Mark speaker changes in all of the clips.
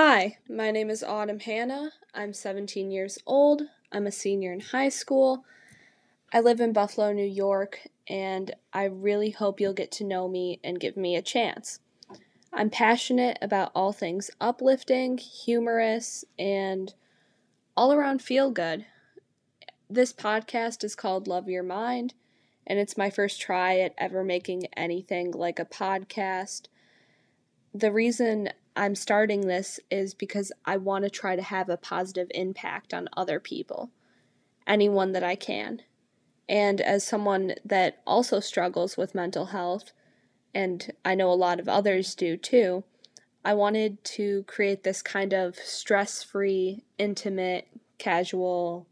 Speaker 1: Hi, my name is Autumn Hanna. I'm 17 years old. I'm a senior in high school. I live in Buffalo, New York, and I really hope you'll get to know me and give me a chance. I'm passionate about all things uplifting, humorous, and all around feel good. This podcast is called Love Your Mind, and it's my first try at ever making anything like a podcast. The reason I'm starting this is because I want to try to have a positive impact on other people, anyone that I can. And as someone that also struggles with mental health, and I know a lot of others do too, I wanted to create this kind of stress free, intimate, casual,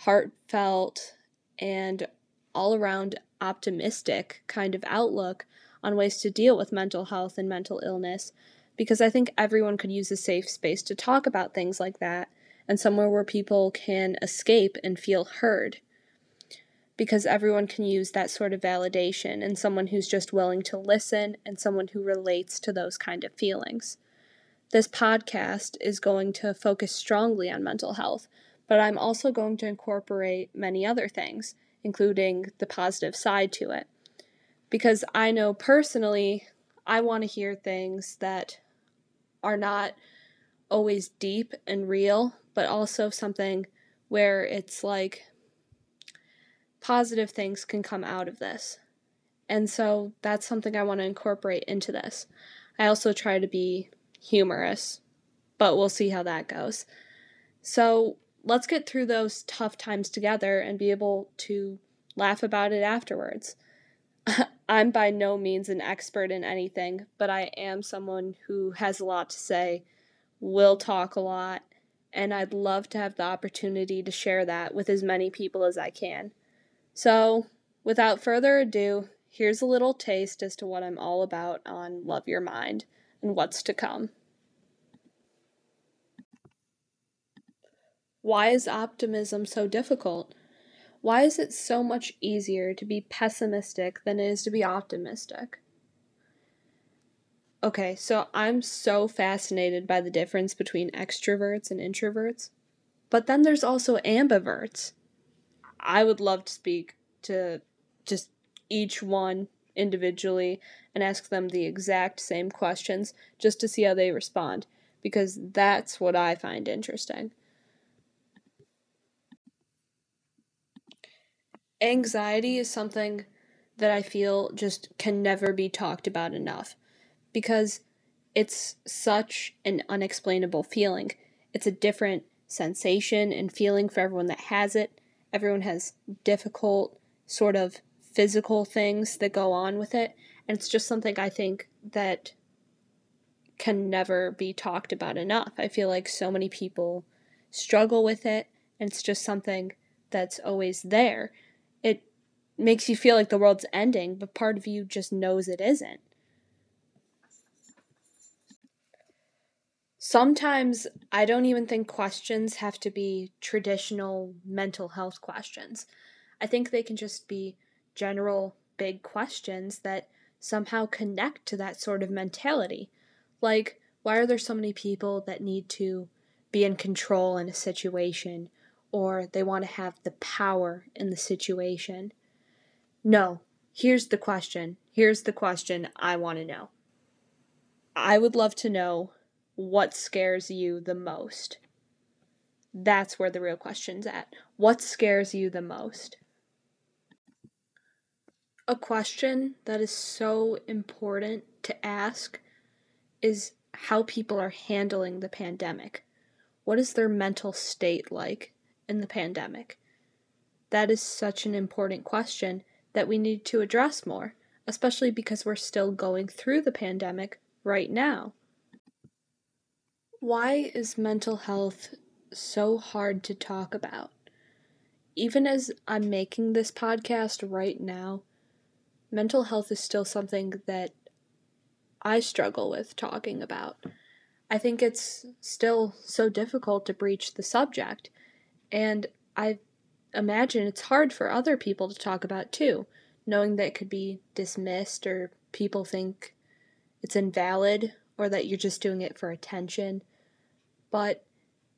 Speaker 1: heartfelt, and all around optimistic kind of outlook on ways to deal with mental health and mental illness because I think everyone could use a safe space to talk about things like that and somewhere where people can escape and feel heard. Because everyone can use that sort of validation and someone who's just willing to listen and someone who relates to those kind of feelings. This podcast is going to focus strongly on mental health, but I'm also going to incorporate many other things, including the positive side to it. Because I know personally, I want to hear things that are not always deep and real, but also something where it's like positive things can come out of this. And so that's something I want to incorporate into this. I also try to be humorous, but we'll see how that goes. So let's get through those tough times together and be able to laugh about it afterwards. I'm by no means an expert in anything, but I am someone who has a lot to say, will talk a lot, and I'd love to have the opportunity to share that with as many people as I can. So, without further ado, here's a little taste as to what I'm all about on Love Your Mind and what's to come. Why is optimism so difficult? Why is it so much easier to be pessimistic than it is to be optimistic? Okay, so I'm so fascinated by the difference between extroverts and introverts. But then there's also ambiverts. I would love to speak to just each one individually and ask them the exact same questions just to see how they respond because that's what I find interesting. Anxiety is something that I feel just can never be talked about enough because it's such an unexplainable feeling. It's a different sensation and feeling for everyone that has it. Everyone has difficult, sort of physical things that go on with it. And it's just something I think that can never be talked about enough. I feel like so many people struggle with it, and it's just something that's always there makes you feel like the world's ending, but part of you just knows it isn't. Sometimes I don't even think questions have to be traditional mental health questions. I think they can just be general big questions that somehow connect to that sort of mentality. Like, why are there so many people that need to be in control in a situation or they want to have the power in the situation. No, here's the question. Here's the question I want to know. I would love to know what scares you the most. That's where the real question's at. What scares you the most? A question that is so important to ask is how people are handling the pandemic. What is their mental state like? in the pandemic? That is such an important question that we need to address more, especially because we're still going through the pandemic right now. Why is mental health so hard to talk about? Even as I'm making this podcast right now, mental health is still something that I struggle with talking about. I think it's still so difficult to breach the subject and I imagine it's hard for other people to talk about too, knowing that it could be dismissed or people think it's invalid or that you're just doing it for attention. but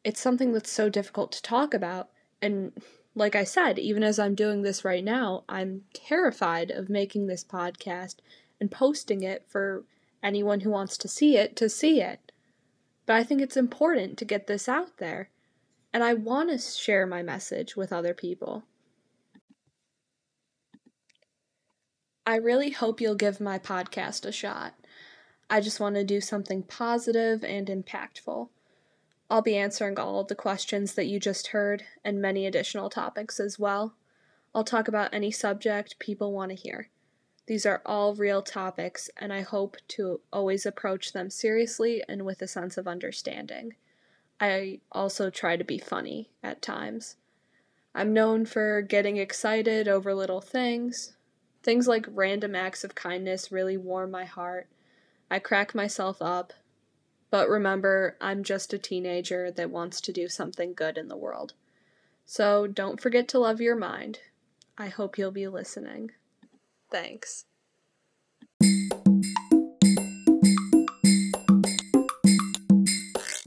Speaker 1: it's something that's so difficult to talk about. And like I said, even as I'm doing this right now, I'm terrified of making this podcast and posting it for anyone who wants to see it to see it. But I think it's important to get this out there. And I want to share my message with other people. I really hope you'll give my podcast a shot. I just want to do something positive and impactful. I'll be answering all the questions that you just heard and many additional topics as well. I'll talk about any subject people want to hear. These are all real topics, and I hope to always approach them seriously and with a sense of understanding. I also try to be funny at times. I'm known for getting excited over little things. Things like random acts of kindness really warm my heart. I crack myself up, but remember, I'm just a teenager that wants to do something good in the world. So don't forget to love your mind. I hope you'll be listening. Thanks.